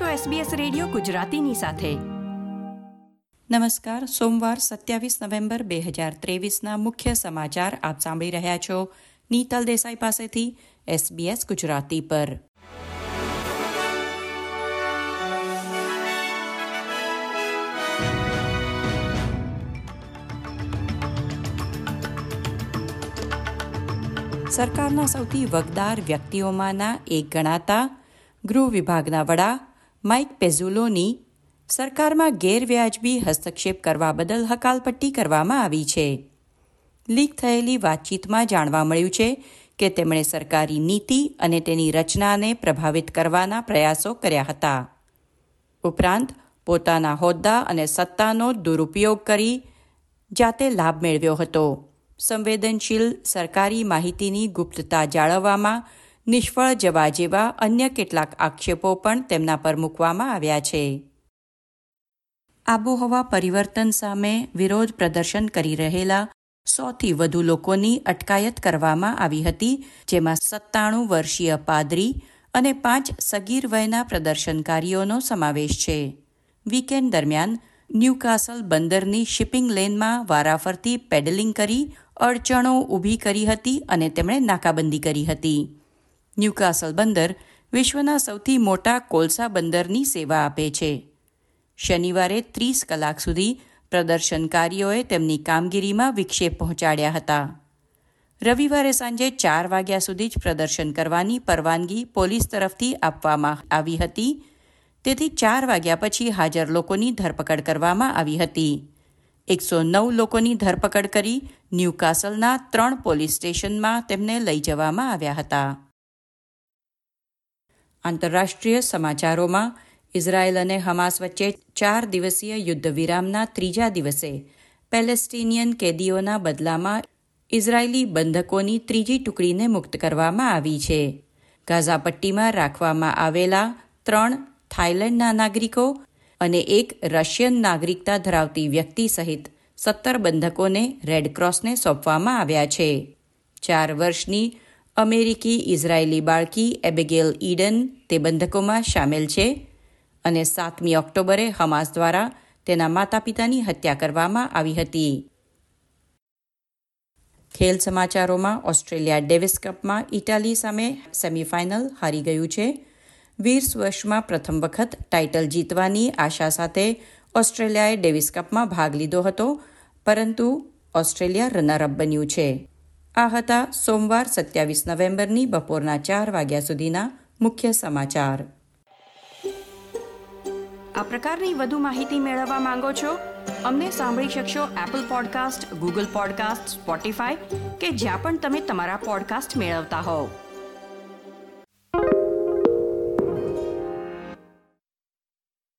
છો SBS radio ગુજરાતીની સાથે. નમસ્કાર, સોમવાર સત્યાવીસ નવેમ્બર બે હજાર ત્રેવીસના મુખ્ય સમાચાર આપ સાંભળી રહ્યા છો નીતલ દેસાઈ પાસેથી SBS ગુજરાતી પર. સરકારના સૌથી વગદાર વ્યક્તિઓમાંના એક ગણાતા ગૃહ વિભાગના વડા માઇક પેઝુલોની સરકારમાં ગેરવ્યાજબી હસ્તક્ષેપ કરવા બદલ હકાલપટ્ટી કરવામાં આવી છે. લીક થયેલી વાતચીતમાં જાણવા મળ્યું છે કે તેમણે સરકારી નીતિ અને તેની રચનાને પ્રભાવિત કરવાના પ્રયાસો કર્યા હતા. ઉપરાંત પોતાના હોદ્દા અને સત્તાનો દુરુપયોગ કરી જાતે લાભ મેળવ્યો હતો. સંવેદનશીલ સરકારી માહિતીની ગુપ્તતા જાળવવામાં નિષ્ફળ જવા જેવા અન્ય કેટલાક આક્ષેપો પણ તેમના પર મૂકવામાં આવ્યા છે. આબોહવા પરિવર્તન સામે વિરોધ પ્રદર્શન કરી રહેલા સોથી વધુ લોકોની અટકાયત કરવામાં આવી હતી, જેમાં સત્તાણું વર્ષીય પાદરી અને પાંચ સગીર વયના પ્રદર્શનકારીઓનો સમાવેશ છે. વીકેન્ડ દરમિયાન ન્યૂકાસલ બંદરની શિપિંગ લેનમાં વારાફરતી પેડલિંગ કરી અડચણો ઊભી કરી હતી અને તેમણે નાકાબંધી કરી હતી. ન્યૂકાસલ બંદર વિશ્વના સૌથી મોટા કોલસા બંદરની સેવા આપે છે. શનિવારે ત્રીસ કલાક સુધી પ્રદર્શનકારીઓએ તેમની કામગીરીમાં વિક્ષેપ પહોંચાડ્યા હતા. રવિવારે સાંજે ચાર વાગ્યા સુધી જ પ્રદર્શન કરવાની પરવાનગી પોલીસ તરફથી આપવામાં આવી હતી. તેથી ચાર વાગ્યા પછી હાજર લોકોની ધરપકડ કરવામાં આવી હતી. એકસો નવ લોકોની ધરપકડ કરી ન્યૂકાસલના ત્રણ પોલીસ સ્ટેશનમાં તેમને લઈ જવામાં આવ્યા હતા. આંતરરાષ્ટ્રીય સમાચારોમાં, ઇઝરાયેલ અને હમાસ વચ્ચે ચાર દિવસીય યુદ્ધ વિરામના ત્રીજા દિવસે પેલેસ્ટીનિયન કેદીઓના બદલામાં ઇઝરાયેલી બંધકોની ત્રીજી ટુકડીને મુક્ત કરવામાં આવી છે. ગાઝા પટ્ટીમાં રાખવામાં આવેલા ત્રણ થાઇલેન્ડના નાગરિકો અને એક રશિયન નાગરિકતા ધરાવતી વ્યક્તિ સહિત સત્તર બંધકોને રેડક્રોસને સોંપવામાં આવ્યા છે. ચાર વર્ષની અમેરિકી, ઇઝરાયેલી બાળકી એબેગેલ ઈડન તે બંધકોમાં સામેલ છે અને સાતમી ઓક્ટોબરે હમાસ દ્વારા તેના માતા પિતાની હત્યા કરવામાં આવી હતી. ખેલ સમાચારોમાં ઓસ્ટ્રેલિયા ડેવિસ કપમાં ઇટાલી સામે સેમીફાઇનલ હારી ગયું છે. વીસ વર્ષમાં પ્રથમ વખત ટાઇટલ જીતવાની આશા સાથે ઓસ્ટ્રેલિયાએ ડેવિસ કપમાં ભાગ લીધો હતો, પરંતુ ઓસ્ટ્રેલિયા રનરઅપ બન્યું છે. આ હતા સોમવાર સત્યાવીસ નવેમ્બરની બપોરના ચાર વાગ્યા સુધીના મુખ્ય સમાચાર આ પ્રકારની વધુ માહિતી મેળવવા માંગો છો અમને સાંભળી શકશો Apple podcast Google podcast Spotify કે જ્યાં પણ તમે તમારા પોડકાસ્ટ મેળવતા હોવ